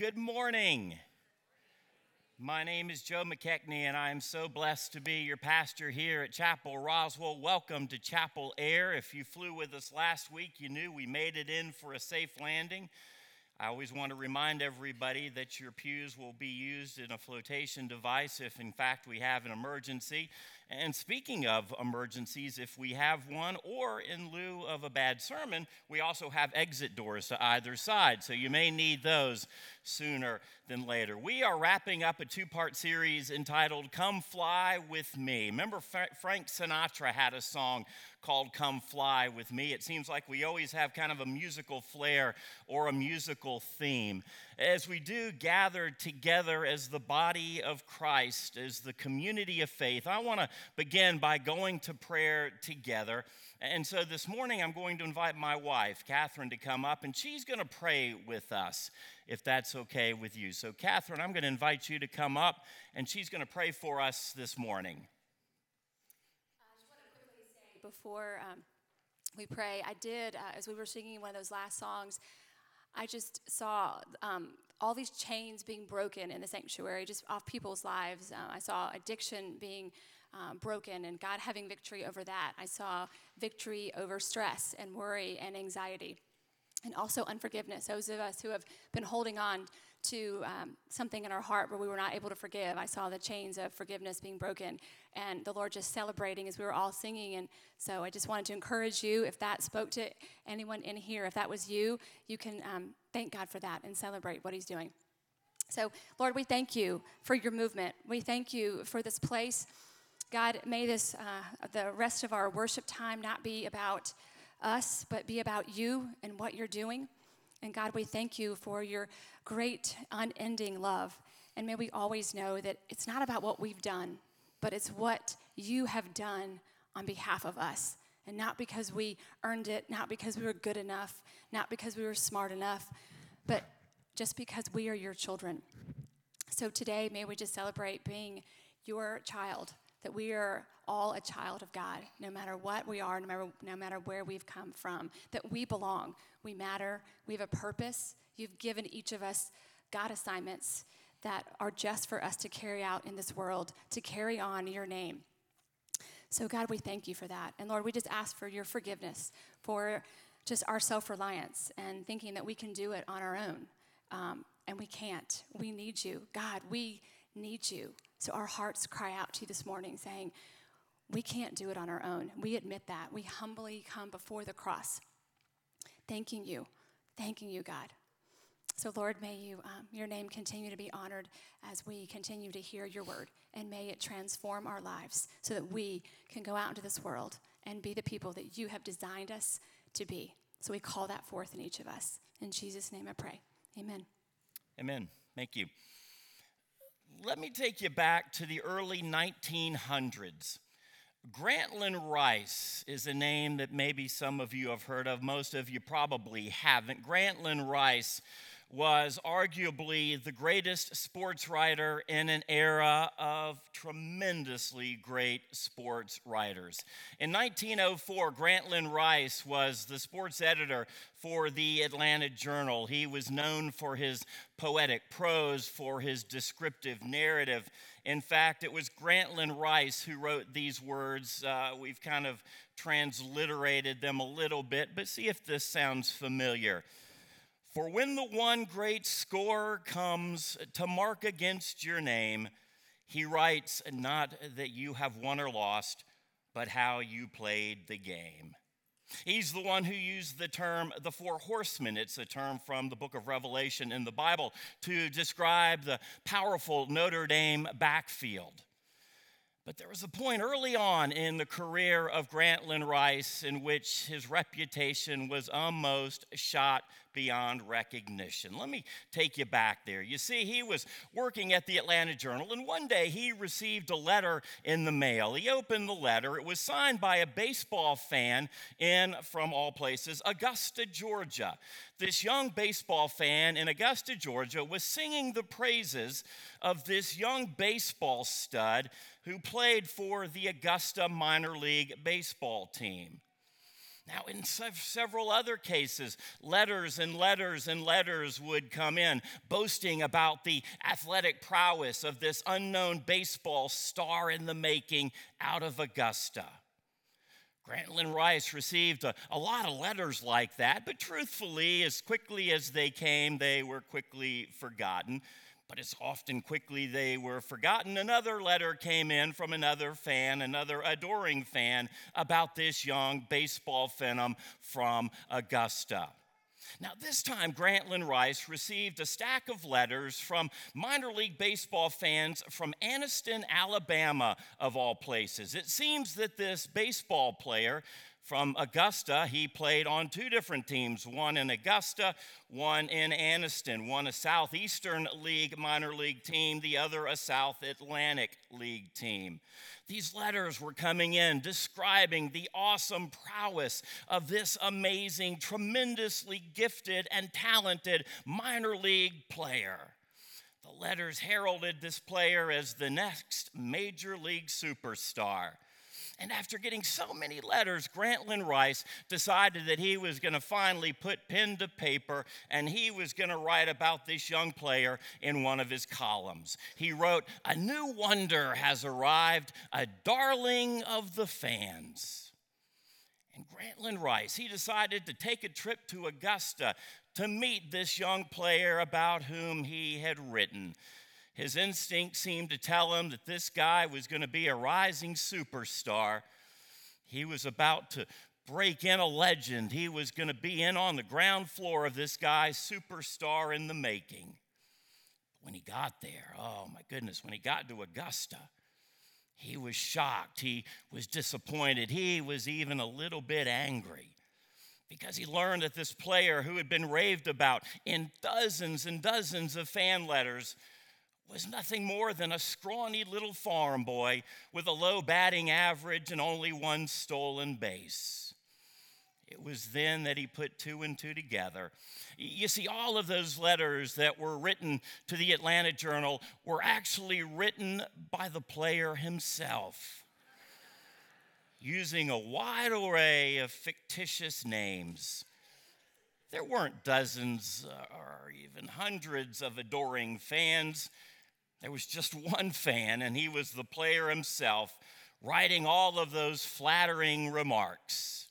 Good morning. My name is Joe McKechnie, and I am so blessed to be your pastor here at Chapel Roswell. Welcome to Chapel Air. If you flew with us last week, you knew we made it in for a safe landing. I always want to remind everybody that your pews will be used in a flotation device if, in fact, we have an emergency. And speaking of emergencies, if we have one, or in lieu of a bad sermon, we also have exit doors to either side. So you may need those sooner than later. We are wrapping up a two part series entitled Come Fly With Me. Remember, Frank Sinatra had a song called Come Fly With Me. It seems like we always have kind of a musical flair or a musical theme. As we do gather together as the body of Christ, as the community of faith, I want to begin by going to prayer together. And so this morning, I'm going to invite my wife, Catherine, to come up, and she's going to pray with us, if that's okay with you. So, Catherine, I'm going to invite you to come up, and she's going to pray for us this morning before um, we pray, I did, uh, as we were singing one of those last songs, I just saw um, all these chains being broken in the sanctuary, just off people's lives. Uh, I saw addiction being um, broken and God having victory over that. I saw victory over stress and worry and anxiety, and also unforgiveness. Those of us who have been holding on to um, something in our heart where we were not able to forgive. I saw the chains of forgiveness being broken and the Lord just celebrating as we were all singing. And so I just wanted to encourage you if that spoke to anyone in here, if that was you, you can um, thank God for that and celebrate what He's doing. So, Lord, we thank you for your movement. We thank you for this place. God, may this, uh, the rest of our worship time not be about us, but be about you and what you're doing. And God, we thank you for your great, unending love. And may we always know that it's not about what we've done, but it's what you have done on behalf of us. And not because we earned it, not because we were good enough, not because we were smart enough, but just because we are your children. So today, may we just celebrate being your child, that we are all a child of God, no matter what we are, no matter, no matter where we've come from, that we belong, we matter, we have a purpose. You've given each of us God assignments that are just for us to carry out in this world, to carry on your name. So, God, we thank you for that. And Lord, we just ask for your forgiveness for just our self reliance and thinking that we can do it on our own. Um, and we can't. We need you. God, we need you. So, our hearts cry out to you this morning saying, we can't do it on our own. We admit that. We humbly come before the cross, thanking you, thanking you, God. So, Lord, may you, um, your name continue to be honored as we continue to hear your word, and may it transform our lives so that we can go out into this world and be the people that you have designed us to be. So, we call that forth in each of us. In Jesus' name I pray. Amen. Amen. Thank you. Let me take you back to the early 1900s. Grantland Rice is a name that maybe some of you have heard of, most of you probably haven't. Grantland Rice was arguably the greatest sports writer in an era of tremendously great sports writers. In 1904, Grantland Rice was the sports editor for the Atlanta Journal. He was known for his poetic prose, for his descriptive narrative. In fact, it was Grantland Rice who wrote these words. Uh, we've kind of transliterated them a little bit, but see if this sounds familiar. For when the one great score comes to mark against your name, he writes not that you have won or lost, but how you played the game. He's the one who used the term the four horsemen. It's a term from the book of Revelation in the Bible to describe the powerful Notre Dame backfield. But there was a point early on in the career of Grantland Rice in which his reputation was almost shot beyond recognition. Let me take you back there. You see, he was working at the Atlanta Journal, and one day he received a letter in the mail. He opened the letter, it was signed by a baseball fan in, from all places, Augusta, Georgia. This young baseball fan in Augusta, Georgia was singing the praises of this young baseball stud who played for the Augusta minor league baseball team. Now, in several other cases, letters and letters and letters would come in boasting about the athletic prowess of this unknown baseball star in the making out of Augusta. Grantland Rice received a, a, lot of letters like that, but truthfully, as quickly as they came, they were quickly forgotten. But as often quickly they were forgotten, another letter came in from another fan, another adoring fan, about this young baseball phenom from Augusta. Now, this time, Grantland Rice received a stack of letters from minor league baseball fans from Anniston, Alabama, of all places. It seems that this baseball player from Augusta. He played on two different teams, one in Augusta, one in Anniston, one a Southeastern League minor league team, the other a South Atlantic League team. These letters were coming in describing the awesome prowess of this amazing, tremendously gifted and talented minor league player. The letters heralded this player as the next major league superstar. And after getting so many letters, Grantland Rice decided that he was going to finally put pen to paper and he was going to write about this young player in one of his columns. He wrote, A new wonder has arrived, a darling of the fans. And Grantland Rice, he decided to take a trip to Augusta to meet this young player about whom he had written. His instinct seemed to tell him that this guy was going to be a rising superstar. He was about to break in a legend. He was going to be in on the ground floor of this guy's superstar in the making. When he got there, oh my goodness, when he got to Augusta, he was shocked. He was disappointed. He was even a little bit angry because he learned that this player who had been raved about in dozens and dozens of fan letters was nothing more than a scrawny little farm boy with a low batting average and only one stolen base. It was then that he put two and two together. You see, all of those letters that were written to the Atlanta Journal were actually written by the player himself, using a wide array of fictitious names. There weren't dozens uh, or even hundreds of adoring fans. There was just one fan, and he was the player himself, writing all of those flattering remarks.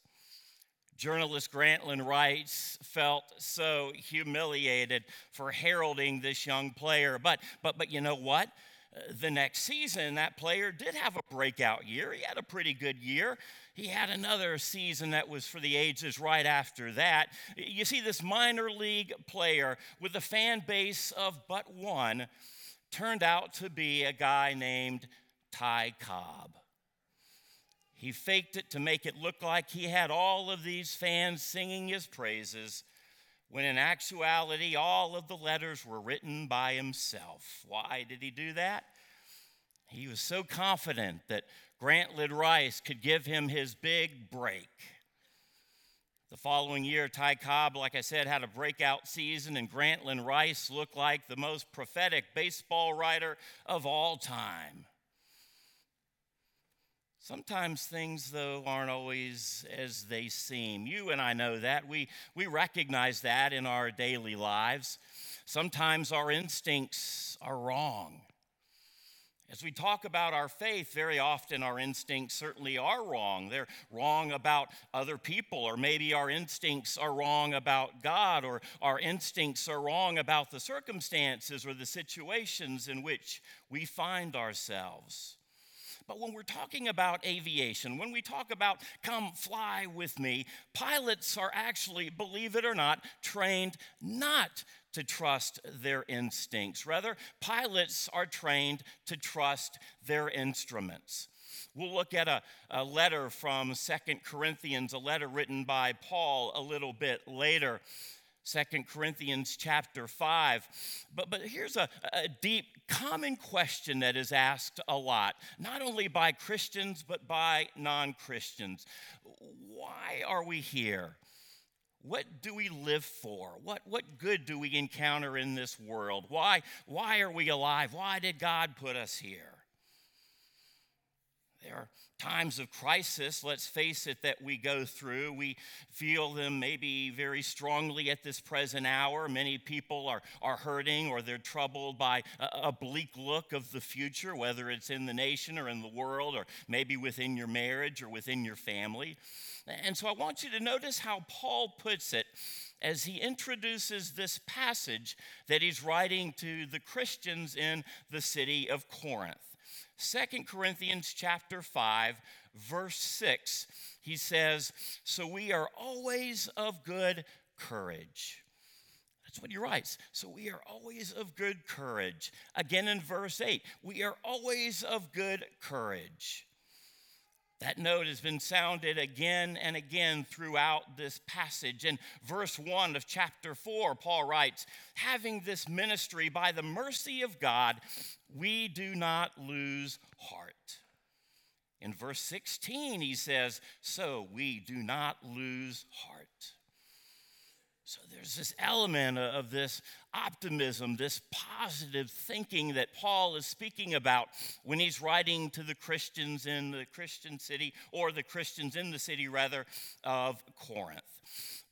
Journalist Grantland Rice felt so humiliated for heralding this young player. But, but, but you know what? The next season, that player did have a breakout year. He had a pretty good year. He had another season that was for the ages right after that. You see, this minor league player with a fan base of but one turned out to be a guy named Ty Cobb. He faked it to make it look like he had all of these fans singing his praises, when in actuality, all of the letters were written by himself. Why did he do that? He was so confident that Grant Grantland Rice could give him his big break. The following year, Ty Cobb, like I said, had a breakout season, and Grantland Rice looked like the most prophetic baseball writer of all time. Sometimes things, though, aren't always as they seem. You and I know that. We, we recognize that in our daily lives. Sometimes our instincts are wrong. As we talk about our faith, very often our instincts certainly are wrong. They're wrong about other people, or maybe our instincts are wrong about God, or our instincts are wrong about the circumstances or the situations in which we find ourselves. But when we're talking about aviation, when we talk about come fly with me, pilots are actually, believe it or not, trained not to trust their instincts. Rather, pilots are trained to trust their instruments. We'll look at a, a letter from Second Corinthians, a letter written by Paul a little bit later. Second Corinthians chapter 5. But, but here's a, a deep, common question that is asked a lot, not only by Christians, but by non Christians. Why are we here? What do we live for? What, what good do we encounter in this world? Why, why are we alive? Why did God put us here? There are times of crisis, let's face it, that we go through. We feel them maybe very strongly at this present hour. Many people are, are hurting or they're troubled by a, a bleak look of the future, whether it's in the nation or in the world, or maybe within your marriage or within your family. And so I want you to notice how Paul puts it as he introduces this passage that he's writing to the Christians in the city of Corinth. Second Corinthians chapter 5 verse 6 he says so we are always of good courage that's what he writes. So we are always of good courage. Again in verse 8, we are always of good courage. That note has been sounded again and again throughout this passage. In verse 1 of chapter 4, Paul writes, Having this ministry by the mercy of God, we do not lose heart. In verse 16, he says, So we do not lose heart. So there's this element of this optimism, this positive thinking that Paul is speaking about when he's writing to the Christians in the Christian city, or the Christians in the city, rather, of Corinth.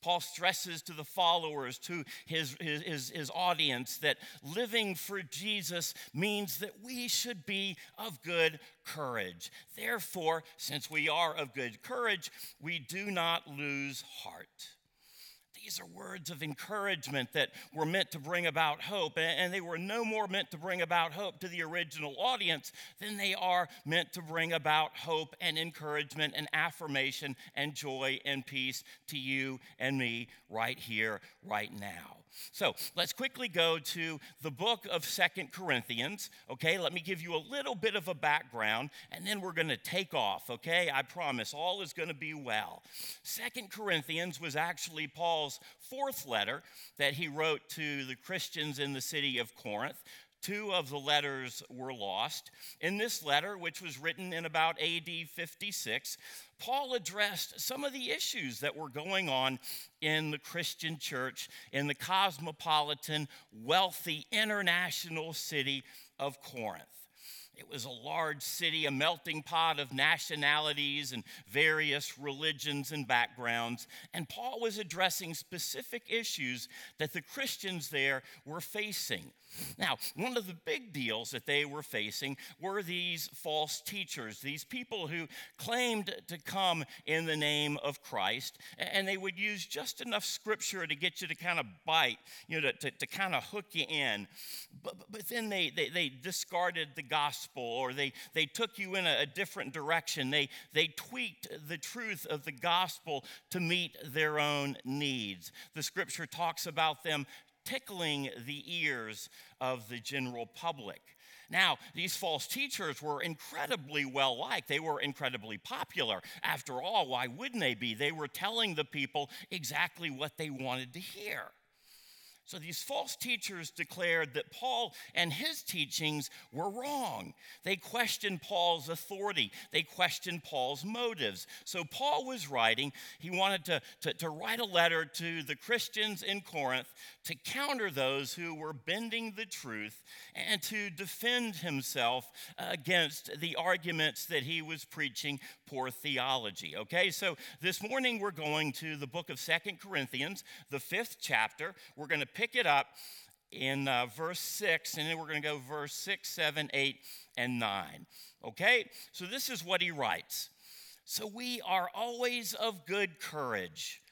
Paul stresses to the followers, to his, his, his, audience, that living for Jesus means that we should be of good courage. Therefore, since we are of good courage, we do not lose heart. These are words of encouragement that were meant to bring about hope, and they were no more meant to bring about hope to the original audience than they are meant to bring about hope and encouragement and affirmation and joy and peace to you and me right here, right now. So let's quickly go to the book of Second Corinthians. Okay, let me give you a little bit of a background and then we're going to take off. Okay, I promise all is going to be well. Second Corinthians was actually Paul's fourth letter that he wrote to the Christians in the city of Corinth. Two of the letters were lost. In this letter, which was written in about AD 56, Paul addressed some of the issues that were going on in the Christian church in the cosmopolitan, wealthy, international city of Corinth. It was a large city, a melting pot of nationalities and various religions and backgrounds. And Paul was addressing specific issues that the Christians there were facing. Now, one of the big deals that they were facing were these false teachers, these people who claimed to come in the name of Christ, and they would use just enough scripture to get you to kind of bite, you know, to, to, to kind of hook you in. But, but then they, they, they, discarded the gospel or they, they took you in a, a different direction. They, they tweaked the truth of the gospel to meet their own needs. The scripture talks about them tickling the ears of the general public. Now, these false teachers were incredibly well liked. They were incredibly popular. After all, why wouldn't they be? They were telling the people exactly what they wanted to hear. So these false teachers declared that Paul and his teachings were wrong. They questioned Paul's authority, they questioned Paul's motives. So Paul was writing, he wanted to, to, to, write a letter to the Christians in Corinth to counter those who were bending the truth and to defend himself against the arguments that he was preaching poor theology. Okay, so this morning we're going to the book of Second Corinthians, the fifth chapter. We're going to pick it up in uh, verse 6, and then we're going to go verse 6, 7, 8, and 9. Okay, so this is what he writes. So we are always of good courage.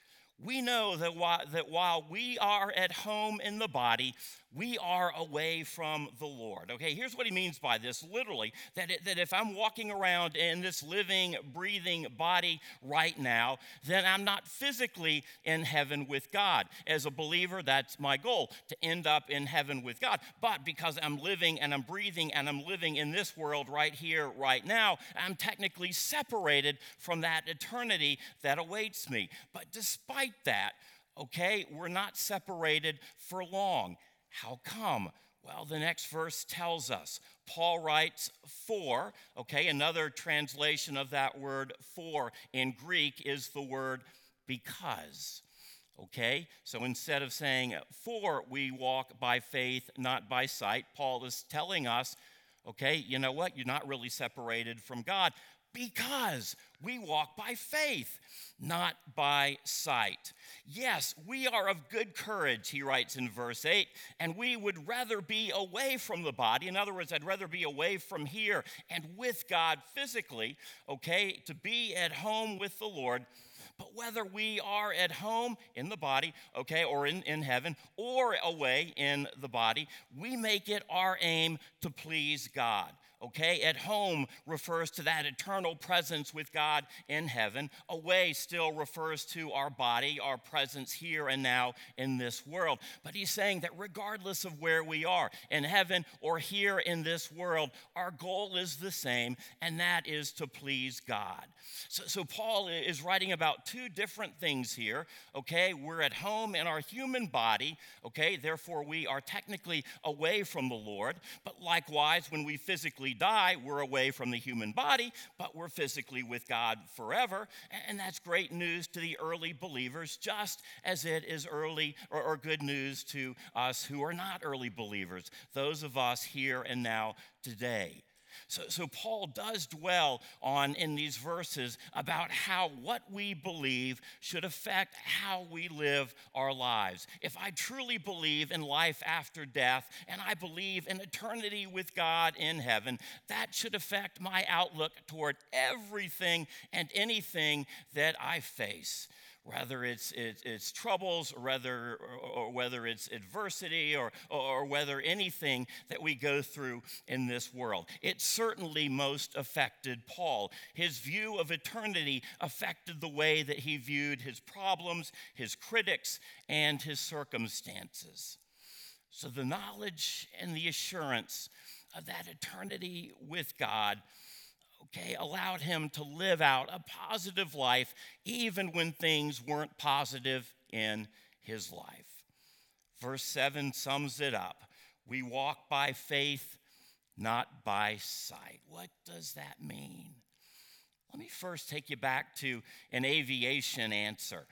We know that while, that while we are at home in the body, we are away from the Lord. Okay, here's what he means by this literally that, it, that if I'm walking around in this living, breathing body right now, then I'm not physically in heaven with God. As a believer, that's my goal to end up in heaven with God. But because I'm living and I'm breathing and I'm living in this world right here, right now, I'm technically separated from that eternity that awaits me. But despite that, okay, we're not separated for long. How come? Well, the next verse tells us. Paul writes for, okay, another translation of that word for in Greek is the word because. Okay, so instead of saying, for we walk by faith, not by sight, Paul is telling us, okay, you know what? You're not really separated from God, Because we walk by faith, not by sight. Yes, we are of good courage, he writes in verse 8, and we would rather be away from the body. In other words, I'd rather be away from here and with God physically, okay, to be at home with the Lord but whether we are at home in the body, okay, or in, in heaven, or away in the body, we make it our aim to please God okay? At home refers to that eternal presence with God in heaven. Away still refers to our body, our presence here and now in this world. But he's saying that regardless of where we are, in heaven or here in this world, our goal is the same, and that is to please God. So, so Paul is writing about two different things here, okay? We're at home in our human body, okay? Therefore, we are technically away from the Lord. But likewise, when we physically die, we're away from the human body, but we're physically with God forever. And that's great news to the early believers, just as it is early or, or good news to us who are not early believers, those of us here and now today. So, so Paul does dwell on in these verses about how what we believe should affect how we live our lives. If I truly believe in life after death and I believe in eternity with God in heaven, that should affect my outlook toward everything and anything that I face whether it's, it's, it's troubles, whether, or, or whether it's adversity, or, or whether anything that we go through in this world. It certainly most affected Paul. His view of eternity affected the way that he viewed his problems, his critics, and his circumstances. So the knowledge and the assurance of that eternity with God okay, allowed him to live out a positive life even when things weren't positive in his life. Verse 7 sums it up. We walk by faith, not by sight. What does that mean? Let me first take you back to an aviation answer.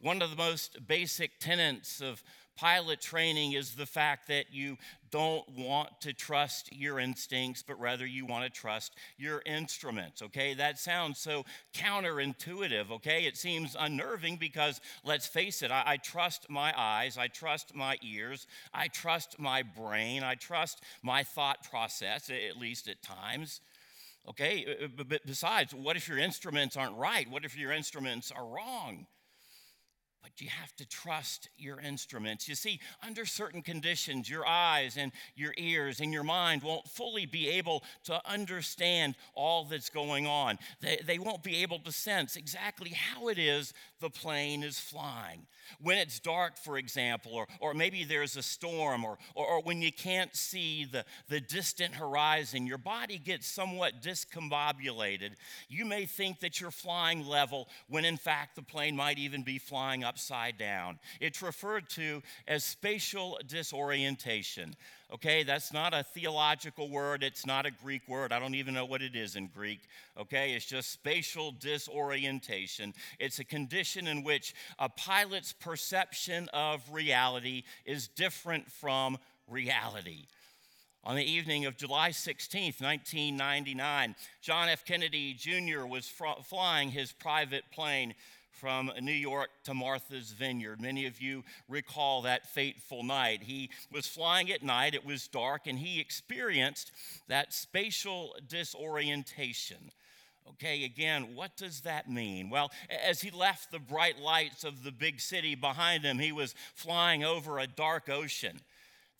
One of the most basic tenets of pilot training is the fact that you don't want to trust your instincts, but rather you want to trust your instruments, okay? That sounds so counterintuitive, okay? It seems unnerving because, let's face it, I, I, trust my eyes, I trust my ears, I trust my brain, I trust my thought process, at least at times. Okay, uh, uh, but besides, what if your instruments aren't right? What if your instruments are wrong? You have to trust your instruments. You see, under certain conditions, your eyes and your ears and your mind won't fully be able to understand all that's going on. They, they won't be able to sense exactly how it is the plane is flying. When it's dark, for example, or, or maybe there's a storm, or, or, or when you can't see the, the distant horizon, your body gets somewhat discombobulated. You may think that you're flying level when in fact the plane might even be flying upside down. It's referred to as spatial disorientation. Okay, that's not a theological word, it's not a Greek word. I don't even know what it is in Greek. Okay, it's just spatial disorientation. It's a condition in which a pilot's perception of reality is different from reality. On the evening of July 16, 1999, John F. Kennedy Jr. was fr- flying his private plane from New York to Martha's Vineyard. Many of you recall that fateful night. He was flying at night, it was dark, and he experienced that spatial disorientation. Okay, again, what does that mean? Well, as he left the bright lights of the big city behind him, he was flying over a dark ocean.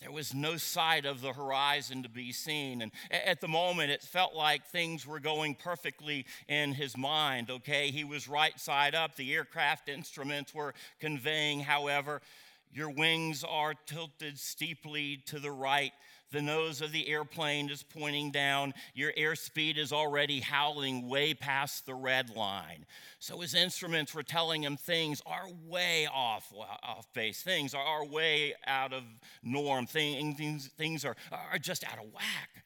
There was no sight of the horizon to be seen. And at the moment, it felt like things were going perfectly in his mind, okay? He was right side up. The aircraft instruments were conveying, however, your wings are tilted steeply to the right the nose of the airplane is pointing down. Your airspeed is already howling way past the red line. So his instruments were telling him things are way off, off base. Things are way out of norm. Things, things are, are just out of whack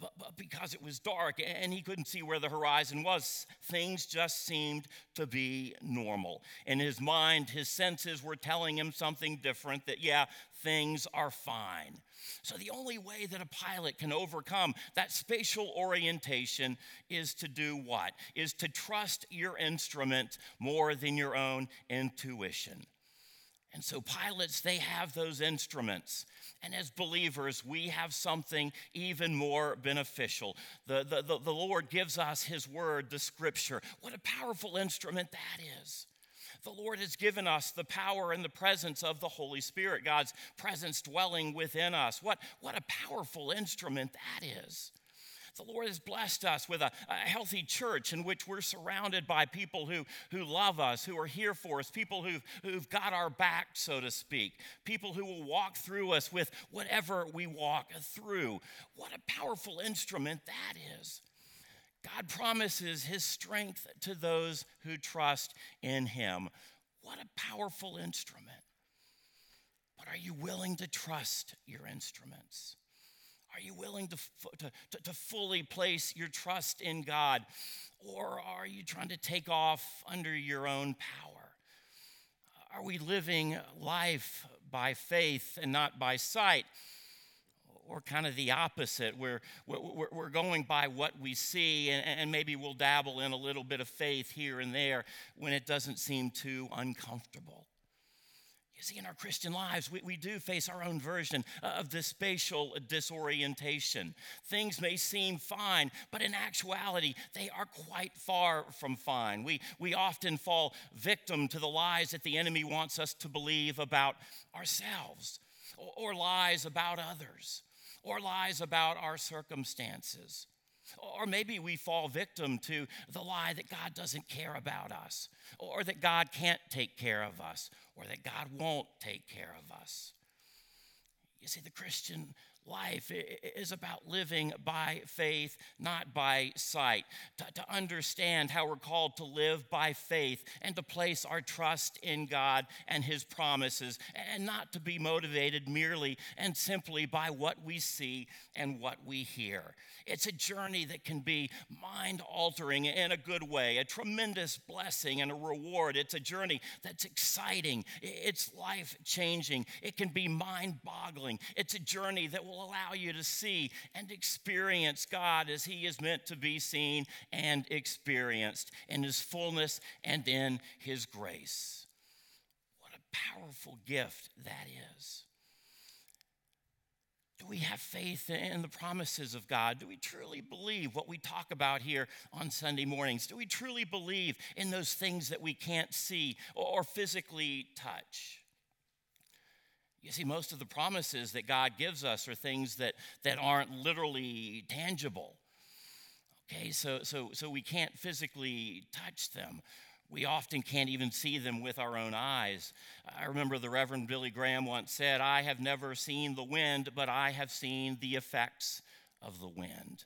but, but because it was dark and he couldn't see where the horizon was, things just seemed to be normal. In his mind, his senses were telling him something different that, yeah, things are fine. So, the only way that a pilot can overcome that spatial orientation is to do what? Is to trust your instrument more than your own intuition. And so, pilots, they have those instruments. And as believers, we have something even more beneficial. The, the, the, the, Lord gives us His word, the scripture. What a powerful instrument that is. The Lord has given us the power and the presence of the Holy Spirit, God's presence dwelling within us. What, what a powerful instrument that is. The Lord has blessed us with a, a, healthy church in which we're surrounded by people who, who love us, who are here for us, people who've, who've got our back, so to speak, people who will walk through us with whatever we walk through. What a powerful instrument that is. God promises his strength to those who trust in him. What a powerful instrument. But are you willing to trust your instruments? Are you willing to, to, to, fully place your trust in God? Or are you trying to take off under your own power? Are we living life by faith and not by sight? Or kind of the opposite, where we're, we're going by what we see, and, and maybe we'll dabble in a little bit of faith here and there when it doesn't seem too uncomfortable. You see, in our Christian lives, we, we do face our own version of this spatial disorientation. Things may seem fine, but in actuality, they are quite far from fine. We, we often fall victim to the lies that the enemy wants us to believe about ourselves, or, or lies about others, or lies about our circumstances. Or maybe we fall victim to the lie that God doesn't care about us, or that God can't take care of us, or that God won't take care of us. You see, the Christian life is about living by faith, not by sight. To, to, understand how we're called to live by faith and to place our trust in God and His promises, and not to be motivated merely and simply by what we see and what we hear. It's a journey that can be mind altering in a good way, a tremendous blessing and a reward. It's a journey that's exciting, it's life changing, it can be mind boggling. It's a journey that will allow you to see and experience God as He is meant to be seen and experienced in His fullness and in His grace. What a powerful gift that is. Do we have faith in the promises of God? Do we truly believe what we talk about here on Sunday mornings? Do we truly believe in those things that we can't see or physically touch? You see, most of the promises that God gives us are things that, that aren't literally tangible. Okay, so, so, so we can't physically touch them. We often can't even see them with our own eyes. I remember the Reverend Billy Graham once said, I have never seen the wind, but I have seen the effects of the wind.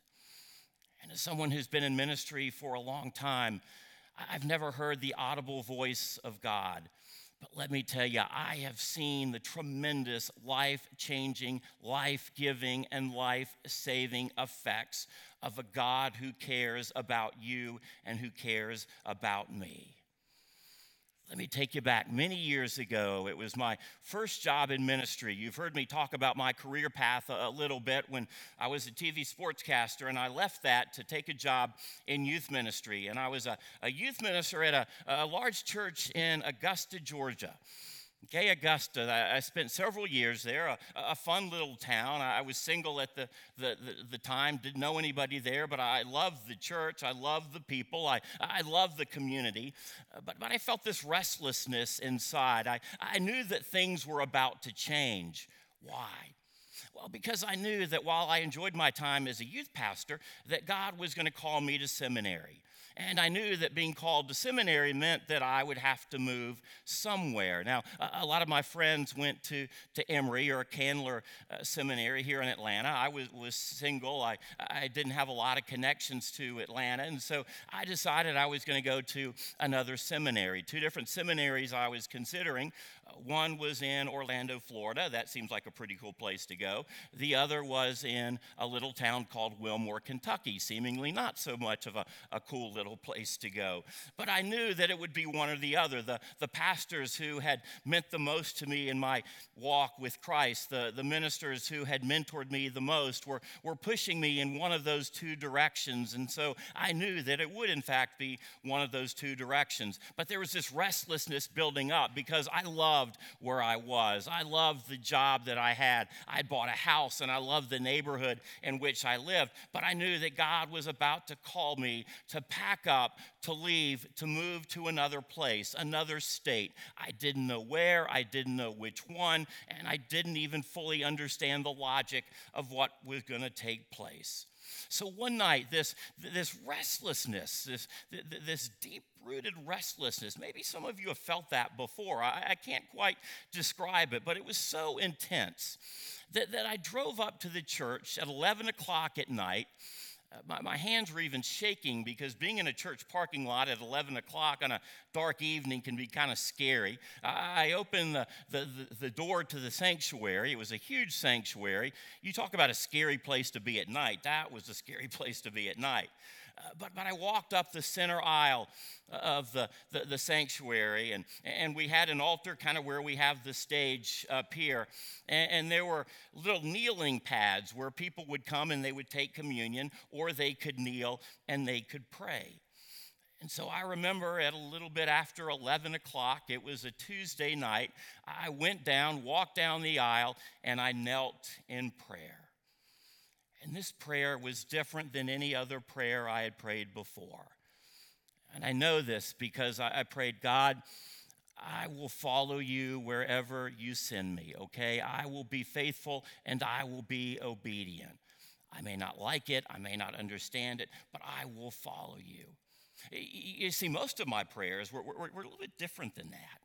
And as someone who's been in ministry for a long time, I've never heard the audible voice of God. But let me tell you, I have seen the tremendous life changing, life giving, and life saving effects of a God who cares about you and who cares about me. Let me take you back many years ago. It was my first job in ministry. You've heard me talk about my career path a, little bit when I was a TV sportscaster, and I left that to take a job in youth ministry. And I was a, a youth minister at a, a large church in Augusta, Georgia. Okay, Augusta. I spent several years there, a, a fun little town. I was single at the, the, the, the, time, didn't know anybody there, but I loved the church. I loved the people. I, I loved the community. Uh, but, but I felt this restlessness inside. I, I knew that things were about to change. Why? Well, because I knew that while I enjoyed my time as a youth pastor, that God was going to call me to seminary. And I knew that being called to seminary meant that I would have to move somewhere. Now, a, lot of my friends went to, to Emory or Candler uh, Seminary here in Atlanta. I was, was single, I, I didn't have a lot of connections to Atlanta. And so I decided I was going to go to another seminary. Two different seminaries I was considering. One was in Orlando, Florida. That seems like a pretty cool place to go. The other was in a little town called Wilmore, Kentucky, seemingly not so much of a, a cool little place to go. But I knew that it would be one or the other. The, the pastors who had meant the most to me in my walk with Christ, the, the ministers who had mentored me the most, were, were pushing me in one of those two directions. And so I knew that it would, in fact, be one of those two directions. But there was this restlessness building up because I loved where I was. I loved the job that I had. I bought a house and I loved the neighborhood in which I lived. But I knew that God was about to call me to pack up, to leave, to move to another place, another state. I didn't know where, I didn't know which one, and I didn't even fully understand the logic of what was going to take place. So one night, this, this restlessness, this, this deep rooted restlessness, maybe some of you have felt that before. I, I can't quite describe it, but it was so intense that, that I drove up to the church at 11 o'clock at night my, my hands were even shaking because being in a church parking lot at 11 o'clock on a dark evening can be kind of scary. I opened the, the, the, the door to the sanctuary. It was a huge sanctuary. You talk about a scary place to be at night. That was a scary place to be at night. Uh, but, but I walked up the center aisle of the, the, the, sanctuary, and, and we had an altar kind of where we have the stage up here. And, and there were little kneeling pads where people would come and they would take communion, or they could kneel and they could pray. And so I remember at a little bit after 11 o'clock, it was a Tuesday night, I went down, walked down the aisle, and I knelt in prayer. And this prayer was different than any other prayer I had prayed before. And I know this because I, prayed, God, I will follow you wherever you send me, okay? I will be faithful and I will be obedient. I may not like it, I may not understand it, but I will follow you. You see, most of my prayers were, were, were a little bit different than that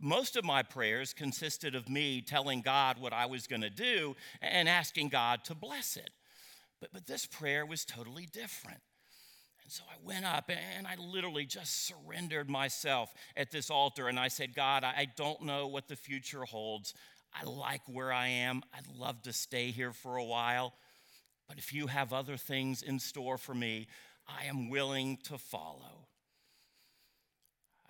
most of my prayers consisted of me telling God what I was going to do and asking God to bless it. But, but this prayer was totally different. And so I went up and I literally just surrendered myself at this altar and I said, God, I don't know what the future holds. I like where I am. I'd love to stay here for a while. But if you have other things in store for me, I am willing to follow.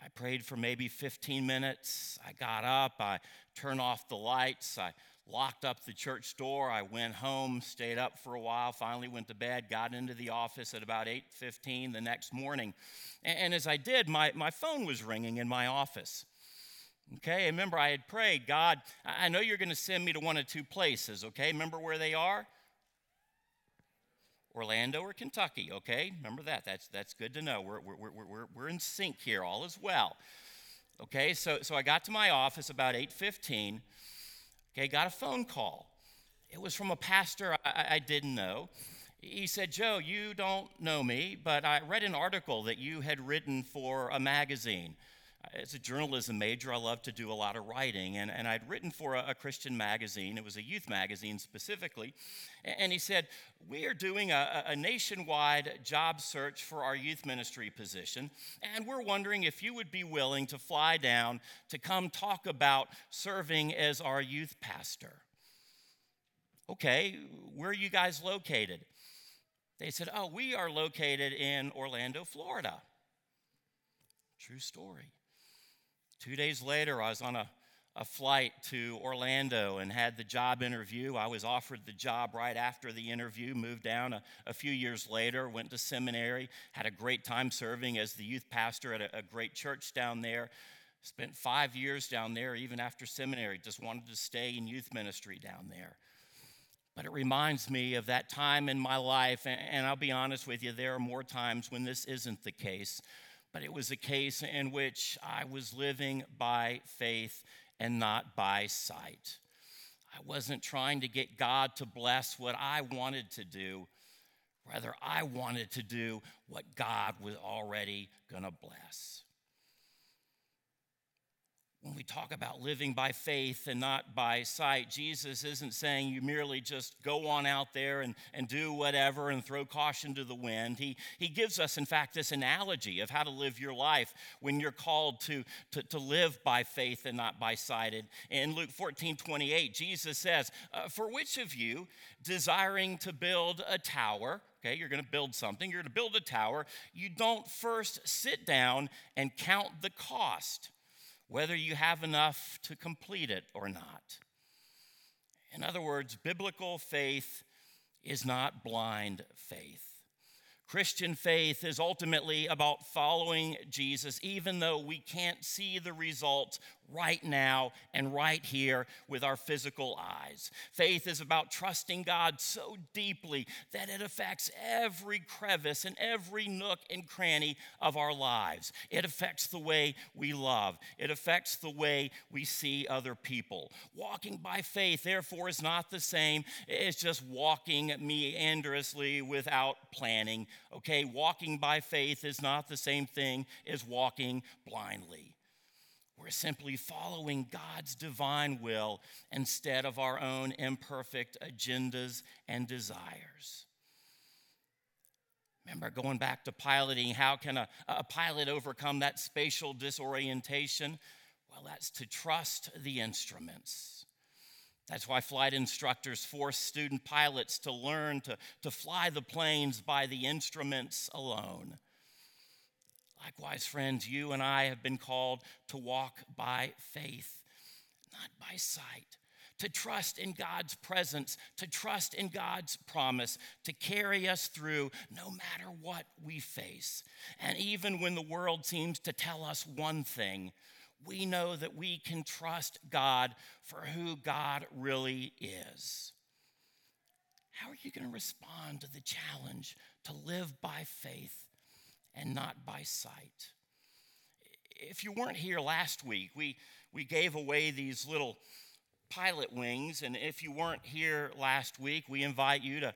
I prayed for maybe 15 minutes. I got up, I turned off the lights, I locked up the church door. I went home, stayed up for a while, finally went to bed, got into the office at about 8:15 the next morning. And, and as I did, my, my phone was ringing in my office. Okay, remember I had prayed, God, I know you're going to send me to one of two places, okay? Remember where they are? Orlando or Kentucky, okay? Remember that. That's, that's good to know. We're, we're, we're, we're, we're in sync here, all is well. Okay, so, so I got to my office about 8.15, Okay, got a phone call. It was from a pastor I, I didn't know. He said, Joe, you don't know me, but I read an article that you had written for a magazine. As a journalism major, I love to do a lot of writing, and, and I'd written for a, a, Christian magazine. It was a youth magazine specifically. And he said, We are doing a, a nationwide job search for our youth ministry position, and we're wondering if you would be willing to fly down to come talk about serving as our youth pastor. Okay, where are you guys located? They said, Oh, we are located in Orlando, Florida. True story. Two days later, I was on a, a flight to Orlando and had the job interview. I was offered the job right after the interview, moved down a, a few years later, went to seminary, had a great time serving as the youth pastor at a, a great church down there. Spent five years down there, even after seminary, just wanted to stay in youth ministry down there. But it reminds me of that time in my life, and I'll be honest with you, there are more times when this isn't the case but it was a case in which I was living by faith and not by sight. I wasn't trying to get God to bless what I wanted to do. Rather, I wanted to do what God was already going to bless. When we talk about living by faith and not by sight, Jesus isn't saying you merely just go on out there and, and do whatever and throw caution to the wind. He, he gives us, in fact, this analogy of how to live your life when you're called to, to, to live by faith and not by sight. In Luke 14 28, Jesus says, uh, For which of you, desiring to build a tower, okay, you're going to build something, you're going to build a tower, you don't first sit down and count the cost whether you have enough to complete it or not. In other words, biblical faith is not blind faith. Christian faith is ultimately about following Jesus, even though we can't see the results right now and right here with our physical eyes. Faith is about trusting God so deeply that it affects every crevice and every nook and cranny of our lives. It affects the way we love, it affects the way we see other people. Walking by faith, therefore, is not the same as just walking meanderously without planning. Okay, walking by faith is not the same thing as walking blindly. We're simply following God's divine will instead of our own imperfect agendas and desires. Remember, going back to piloting, how can a, a pilot overcome that spatial disorientation? Well, that's to trust the instruments. That's why flight instructors force student pilots to learn to, to fly the planes by the instruments alone. Likewise, friends, you and I have been called to walk by faith, not by sight. To trust in God's presence, to trust in God's promise, to carry us through no matter what we face. And even when the world seems to tell us one thing, we know that we can trust God for who God really is. How are you going to respond to the challenge to live by faith and not by sight. If you weren't here last week, we, we gave away these little pilot wings. And if you weren't here last week, we invite you to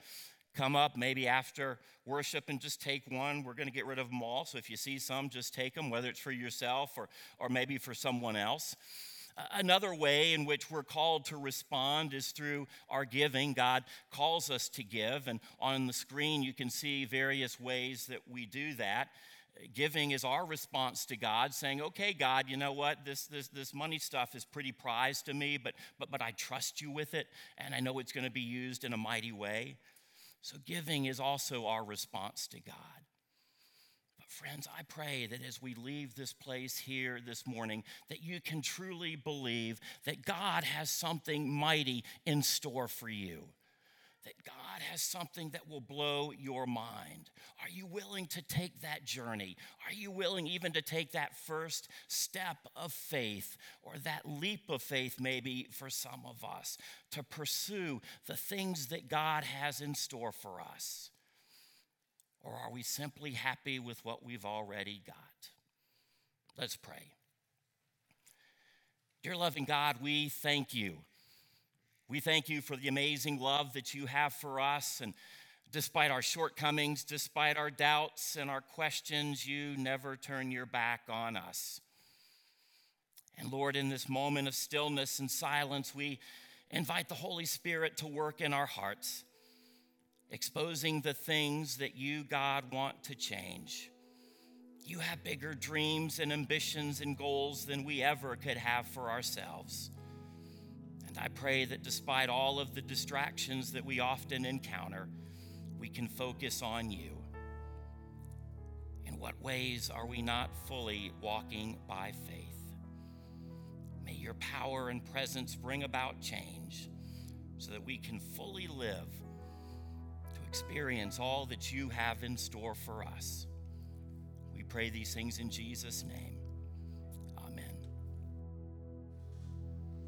come up maybe after worship and just take one. We're going to get rid of them all. So if you see some, just take them, whether it's for yourself or, or maybe for someone else. Another way in which we're called to respond is through our giving. God calls us to give, and on the screen you can see various ways that we do that. Giving is our response to God, saying, "Okay, God, you know what? This this this money stuff is pretty prized to me, but but but I trust you with it, and I know it's going to be used in a mighty way." So giving is also our response to God. Friends, I pray that as we leave this place here this morning, that you can truly believe that God has something mighty in store for you. That God has something that will blow your mind. Are you willing to take that journey? Are you willing even to take that first step of faith or that leap of faith, maybe for some of us, to pursue the things that God has in store for us? Or are we simply happy with what we've already got? Let's pray. Dear loving God, we thank you. We thank you for the amazing love that you have for us. And despite our shortcomings, despite our doubts and our questions, you never turn your back on us. And Lord, in this moment of stillness and silence, we invite the Holy Spirit to work in our hearts exposing the things that you, God, want to change. You have bigger dreams and ambitions and goals than we ever could have for ourselves. And I pray that despite all of the distractions that we often encounter, we can focus on you. In what ways are we not fully walking by faith? May your power and presence bring about change so that we can fully live experience all that you have in store for us. We pray these things in Jesus' name.